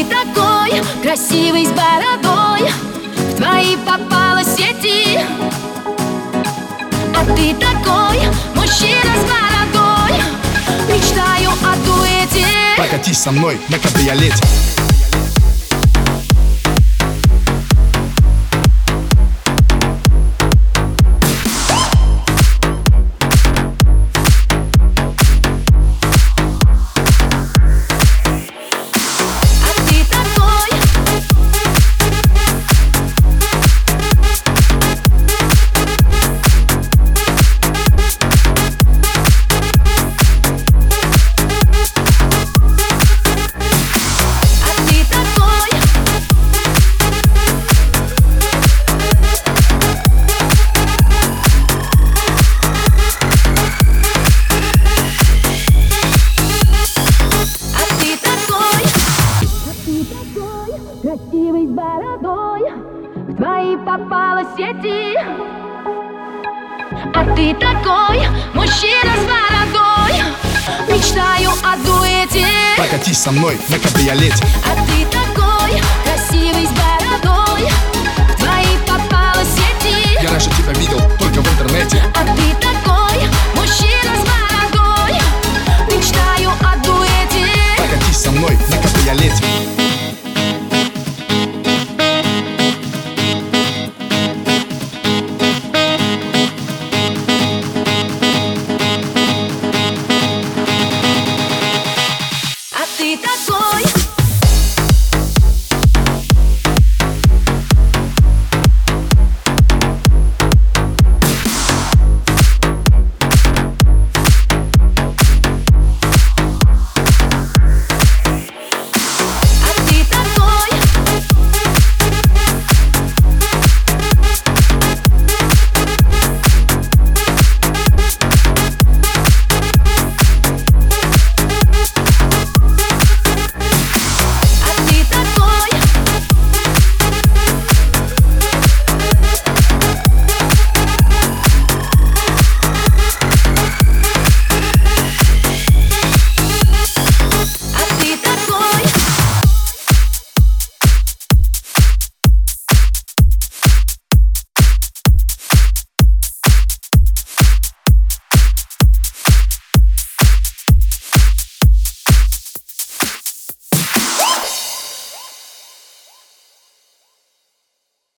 Ты такой красивый с бородой. В твои попала сети. А ты такой мужчина с бородой. Мечтаю о дуэте. Прокатись со мной на кабриолете бородой В твои попала сети. А ты такой мужчина с бородой. Мечтаю о дуэте. Прокатись со мной на кабриолете. А ты такой красивый с бородой. В твои попала сети. Я раньше тебя видел только в интернете. А ты такой мужчина с бородой. Мечтаю о дуэте. Прокатись со мной на